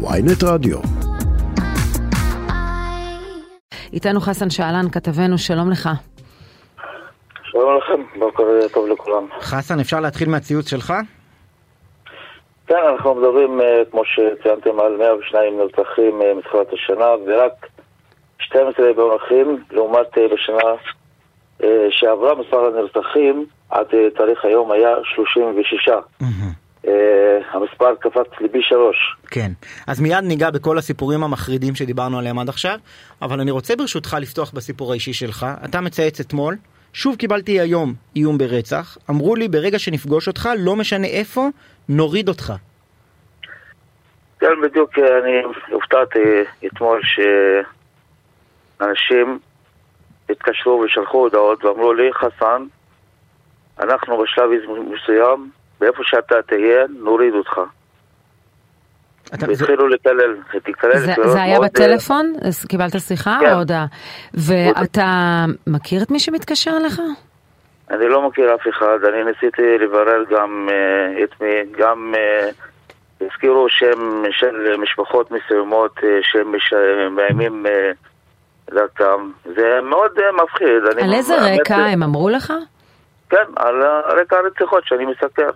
ויינט רדיו. איתנו חסן שאלן, כתבנו, שלום לך. שלום לכם, בוקר טוב לכולם. חסן, אפשר להתחיל מהציוץ שלך? כן, אנחנו מדברים, אה, כמו שציינתם, על 102 נרצחים אה, מתחילת השנה, ורק 12 פענוחים, לעומת אה, בשנה שעברה מספר הנרצחים עד תאריך היום היה 36. המספר קפץ לי פי שלוש. כן, אז מיד ניגע בכל הסיפורים המחרידים שדיברנו עליהם עד עכשיו, אבל אני רוצה ברשותך לפתוח בסיפור האישי שלך. אתה מצייץ אתמול, שוב קיבלתי היום איום ברצח, אמרו לי ברגע שנפגוש אותך, לא משנה איפה, נוריד אותך. כן, בדיוק, אני הופתעתי אתמול שאנשים התקשרו ושלחו הודעות ואמרו לי, חסן, אנחנו בשלב מסוים, באיפה שאתה תהיה, נוריד אותך. והתחילו לקלל, תקלל. זה היה בטלפון? קיבלת שיחה כן. או הודעה? ואתה מכיר את מי שמתקשר אליך? אני לא מכיר אף אחד, אני ניסיתי לברר גם uh, את מי, גם uh, הזכירו שם של משפחות מסוימות uh, שהם מש... מאיימים uh, דרכם. זה מאוד uh, מפחיד. על איזה רקע הם אמרו לך? כן, על רקע הרציחות שאני מסקר.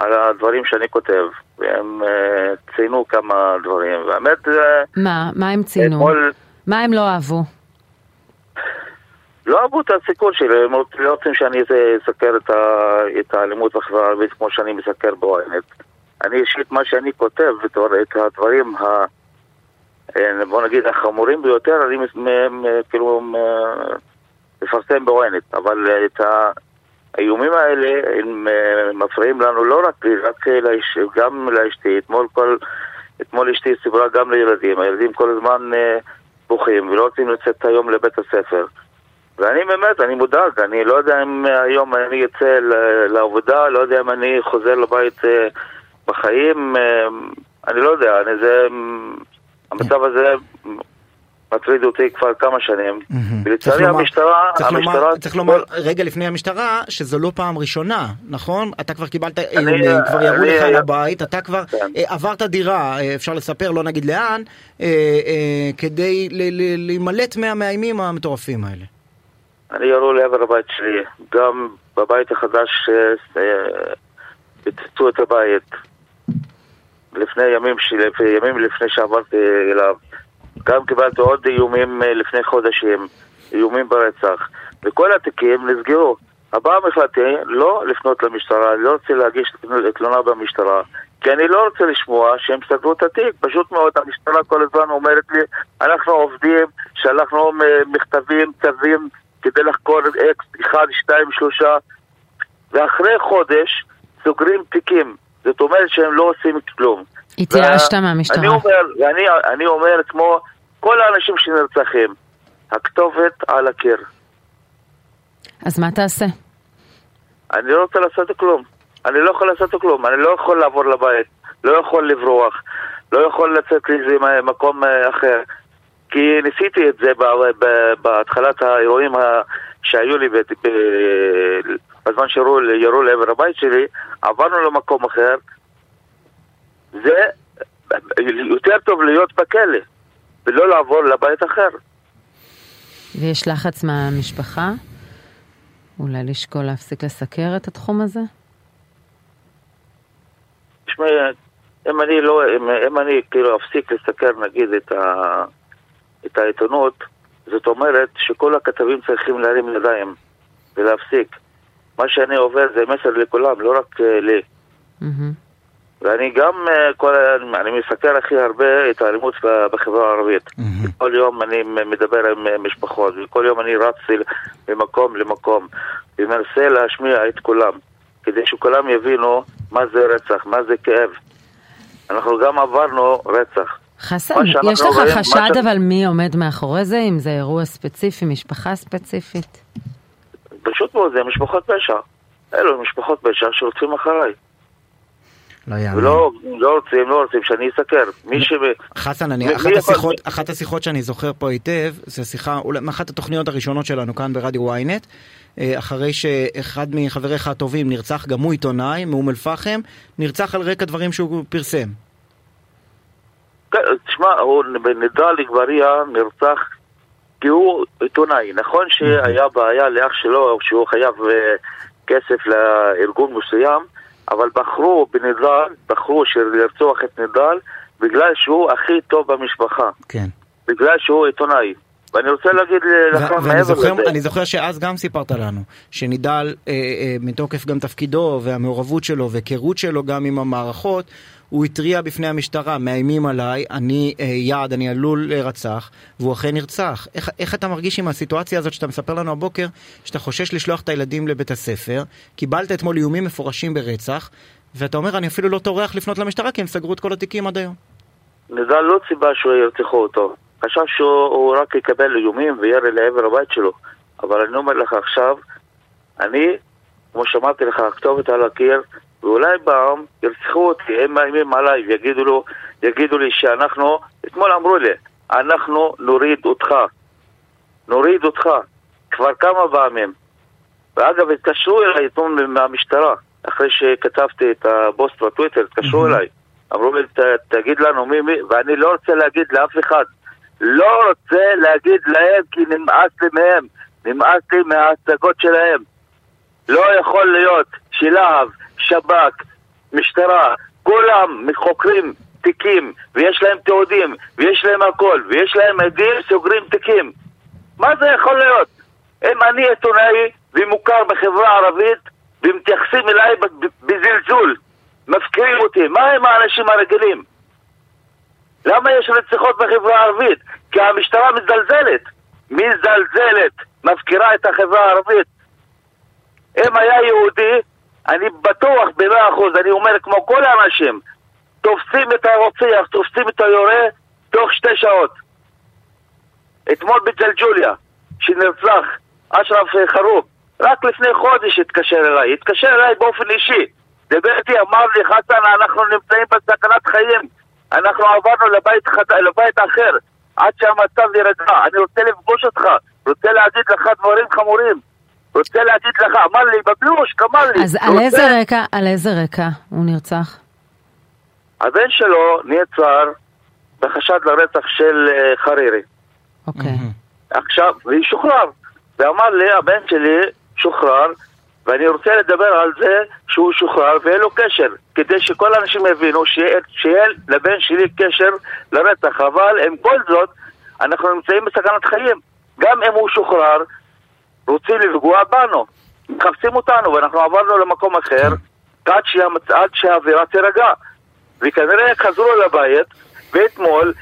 על הדברים שאני כותב, והם uh, ציינו כמה דברים, והאמת... Uh, מה? מה הם ציינו? אתמול... מה הם לא אהבו? לא אהבו את הסיכון שלי, הם לא רוצים שאני אסקר את, ה... את האלימות בחברה הערבית כמו שאני מסקר בוויינט. אני אישית, מה שאני כותב, את הדברים ה... בוא נגיד החמורים ביותר, אני כאילו מפרסם בוויינט, אבל את ה... האיומים האלה הם uh, מפריעים לנו לא רק לי, רק לאש, גם לאשתי. אתמול, כל, אתמול אשתי סיפרה גם לילדים, הילדים כל הזמן uh, בוכים ולא רוצים לצאת היום לבית הספר. ואני באמת, אני מודאג, אני לא יודע אם היום אני אצא לעבודה, לא יודע אם אני חוזר לבית uh, בחיים, uh, אני לא יודע, אני זה... המצב הזה מטריד אותי כבר כמה שנים. ולצערי המשטרה... צריך המשטרה... לומר, צריך לומר רגע לפני המשטרה שזו לא פעם ראשונה, נכון? אתה כבר קיבלת איומים, כבר ירו לך על הבית, אתה כבר כן. עברת דירה, אפשר לספר, לא נגיד לאן, כדי להימלט מהמאיימים המטורפים האלה. אני ירו לעבר הבית שלי, גם בבית החדש פיצצו את הבית לפני ימים, ימים לפני שעברתי אליו. גם קיבלתי עוד איומים לפני חודשים, איומים ברצח, וכל התיקים נסגרו. הפעם החלטתי לא לפנות למשטרה, אני לא רוצה להגיש תלונה במשטרה, כי אני לא רוצה לשמוע שהם סגרו את התיק. פשוט מאוד, המשטרה כל הזמן אומרת לי, אנחנו עובדים, שלחנו מכתבים, צווים, כדי לחקור אקס, אחד, שתיים, שלושה, ואחרי חודש סוגרים תיקים. זאת אומרת שהם לא עושים כלום. התייאשת מהמשטרה. אני אומר, ואני אני אומר כמו כל האנשים שנרצחים, הכתובת על הקיר. אז מה תעשה? אני לא רוצה לעשות כלום. אני לא יכול לעשות כלום. אני לא יכול לעבור לבית. לא יכול לברוח. לא יכול לצאת לאיזה מקום אחר. כי ניסיתי את זה בהתחלת האירועים שהיו לי בזמן שירו לעבר הבית שלי. עברנו למקום אחר. זה יותר טוב להיות בכלא ולא לעבור לבית אחר. ויש לחץ מהמשפחה? אולי לשקול להפסיק לסקר את התחום הזה? תשמעי, אם אני לא, אם, אם אני כאילו אפסיק לסקר נגיד את, ה, את העיתונות, זאת אומרת שכל הכתבים צריכים להרים ידיים ולהפסיק. מה שאני עובר זה מסר לכולם, לא רק uh, לי. Mm-hmm. ואני גם, כל, אני מסקר הכי הרבה את האלימות בחברה הערבית. Mm-hmm. כל יום אני מדבר עם משפחות, וכל יום אני רץ ממקום למקום, ומנסה להשמיע את כולם, כדי שכולם יבינו מה זה רצח, מה זה כאב. אנחנו גם עברנו רצח. חסן, יש לך רואים, חשד ש... אבל מי עומד מאחורי זה? אם זה אירוע ספציפי, משפחה ספציפית? פשוט מאוד, זה משפחות פשע. אלו משפחות פשע שרוצים אחריי. לא יאמן. ולא לא רוצים, לא רוצים שאני אסקר. מי ש... חסן, אני, אחת, השיחות, אחת השיחות שאני זוכר פה היטב, זו שיחה, אולי מאחת התוכניות הראשונות שלנו כאן ברדיו ynet, אחרי שאחד מחבריך הטובים נרצח, גם הוא עיתונאי, מאום אל-פחם, נרצח על רקע דברים שהוא פרסם. תשמע, הוא נדל אגבריה נרצח כי הוא עיתונאי. נכון שהיה בעיה לאח שלו, שהוא חייב אה, כסף לארגון מסוים, אבל בחרו בנדל, בחרו לרצוח את נדל בגלל שהוא הכי טוב במשפחה. כן. בגלל שהוא עיתונאי. ואני רוצה להגיד לך מעבר לזה. אני זוכר שאז גם סיפרת לנו, שנידל אה, אה, מתוקף גם תפקידו והמעורבות שלו והיכרות שלו גם עם המערכות, הוא התריע בפני המשטרה, מאיימים עליי, אני אה, יעד, אני עלול להירצח, והוא אכן נרצח. איך, איך אתה מרגיש עם הסיטואציה הזאת שאתה מספר לנו הבוקר, שאתה חושש לשלוח את הילדים לבית הספר, קיבלת אתמול איומים מפורשים ברצח, ואתה אומר, אני אפילו לא טורח לפנות למשטרה כי הם סגרו את כל התיקים עד היום. נדל לא ציבה שהוא ירצחו אותו. חשב שהוא רק יקבל איומים וירי לעבר הבית שלו. אבל אני אומר לך עכשיו, אני, כמו שאמרתי לך, הכתובת על הקיר, ואולי בעם ירצחו אותי, הם מאיימים עליי ויגידו לו, יגידו לי שאנחנו, אתמול אמרו לי, אנחנו נוריד אותך. נוריד אותך. כבר כמה פעמים. ואגב, התקשרו אליי אתמול מהמשטרה, אחרי שכתבתי את הפוסט בטוויטר, התקשרו אליי. אמרו לי, "ת- תגיד לנו מי מי, ואני לא רוצה להגיד לאף אחד. לא רוצה להגיד להם כי נמאס לי מהם. נמאס לי מההצגות שלהם. לא יכול להיות שלהב, שב"כ, משטרה, כולם חוקרים תיקים, ויש להם תיעודים, ויש להם הכל, ויש להם עדים, סוגרים תיקים. מה זה יכול להיות? אם אני עיתונאי ומוכר בחברה הערבית, ומתייחסים אליי בזלזול, מפקירים אותי, מה הם האנשים הרגילים? למה יש רציחות בחברה הערבית? כי המשטרה מזלזלת. מזלזלת. מפקירה את החברה הערבית. אם היה יהודי, אני בטוח במאה אחוז, אני אומר כמו כל האנשים, תופסים את הרוצח, תופסים את היורה תוך שתי שעות. אתמול בג'לג'וליה, שנרצח אשרף חרוב, רק לפני חודש התקשר אליי, התקשר אליי באופן אישי. דיבר איתי, אמר לי, חסן, אנחנו נמצאים בסכנת חיים. אנחנו עברנו לבית, חד... לבית אחר, עד שהמצב יירגע. אני רוצה לפגוש אותך, רוצה להגיד לך דברים חמורים. רוצה להגיד לך, אמר לי, בבלוש, אמר לי. אז על איזה רקע, על איזה רקע הוא נרצח? הבן שלו נעצר בחשד לרצח של אה, חרירי. אוקיי. עכשיו, וישוחרר. ואמר לי, הבן שלי שוחרר, ואני רוצה לדבר על זה שהוא שוחרר ואין לו קשר, כדי שכל האנשים יבינו שיהיה לבן שלי קשר לרצח, אבל עם כל זאת, אנחנו נמצאים בסכנת חיים. גם אם הוא שוחרר, רוצים לפגוע בנו. מחפשים אותנו, ואנחנו עברנו למקום אחר, עד, שהמצ... עד שהאווירה תירגע. וכנראה חזרו לבית, ואתמול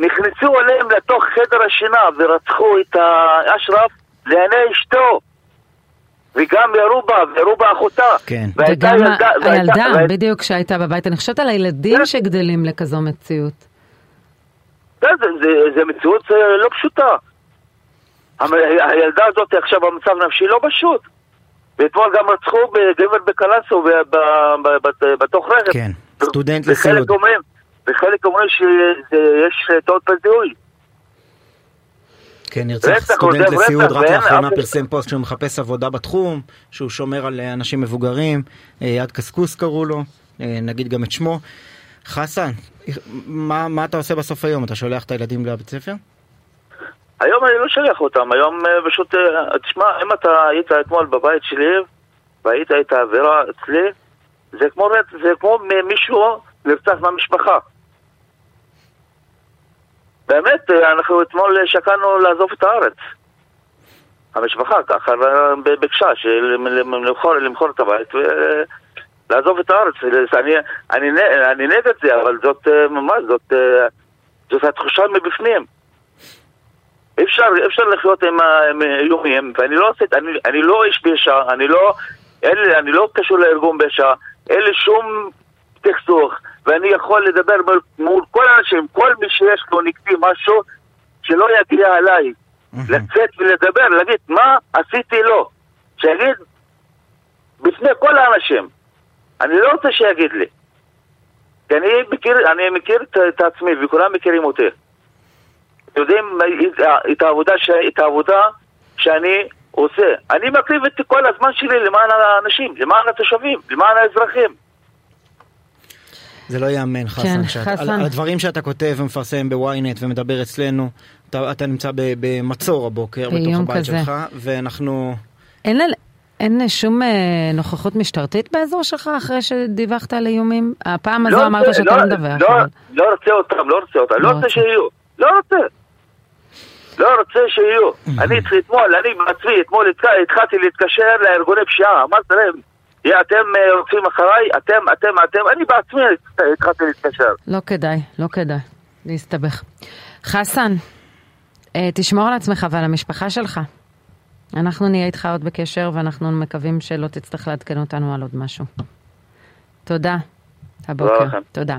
נכנסו אליהם לתוך חדר השינה ורצחו את אשרף לעיני אשתו. וגם ירו בה, וירו באחותה. כן. וגם ילדה- הילדה, והייתה- בדיוק שהייתה בבית. אני חושבת על הילדים שגדלים לכזו מציאות. זה, זה, זה, זה מציאות אה, לא פשוטה. הילדה הזאת עכשיו במצב נפשי לא פשוט. ואתמול גם רצחו גבר בקלנסו בתוך רכב. כן, סטודנט לסיעוד. וחלק אומרים שיש טעות בזיהוי. כן, נרצח רצח, סטודנט לסיעוד, רק לאחרונה פרסם פוסט שהוא מחפש עבודה בתחום, שהוא שומר על אה, אנשים מבוגרים, אה, יד קסקוס קראו לו, אה, נגיד גם את שמו. חסן, מה, מה אתה עושה בסוף היום? אתה שולח את הילדים לבית ספר? היום אני לא שולח אותם, היום אה, פשוט, אה, תשמע, אם אתה היית אתמול בבית שלי והיית את האווירה אצלי, זה כמו, זה כמו מישהו נרצח מהמשפחה. באמת, אה, אנחנו אתמול שקלנו לעזוב את הארץ. המשפחה ככה ביקשה למכור, למכור את הבית ולעזוב את הארץ. אני, אני, אני נגד זה, אבל זאת ממש, זאת, זאת התחושה מבפנים. אפשר, אפשר לחיות עם, ה- עם איומים, ואני לא עושה, אני, אני לא איש פשע, אני לא, אין אני לא קשור לארגון פשע, אין לי שום סכסוך, ואני יכול לדבר מול, מול כל האנשים, כל מי שיש לו נגדי משהו, שלא יגיע אליי, לצאת ולדבר, להגיד מה עשיתי לו, שיגיד בפני כל האנשים, אני לא רוצה שיגיד לי, כי אני מכיר, אני מכיר את, את עצמי וכולם מכירים אותי. יודעים את העבודה, ש... את העבודה שאני עושה. אני מקריב את כל הזמן שלי למען האנשים, למען התושבים, למען האזרחים. זה לא ייאמן, חסן. כן, שאת, חסן. על, על הדברים שאתה כותב ומפרסם בוויינט ומדבר אצלנו, אתה, אתה נמצא ב, במצור הבוקר, בתוך הבית כזה. שלך, ואנחנו... אין, ל- אין שום אה, נוכחות משטרתית באזור שלך אחרי שדיווחת על איומים? הפעם הזו אמרת רוצה- שאתה לא מדווח. לא, אבל- לא רוצה אותם, לא רוצה אותם, לא לא רוצה. שיהיו, לא רוצה. לא רוצה שיהיו. אני אתמול, אני בעצמי, אתמול התחלתי להתקשר לארגוני פשיעה, אמרתי להם, "יא, אתם אה, רוצים אחריי? אתם, אתם, אתם, אני בעצמי התחלתי להתקשר. לא כדאי, לא כדאי להסתבך. חסן, אה, תשמור על עצמך ועל המשפחה שלך. אנחנו נהיה איתך עוד בקשר ואנחנו מקווים שלא תצטרך לעדכן אותנו על עוד משהו. תודה. הבוקר. תודה.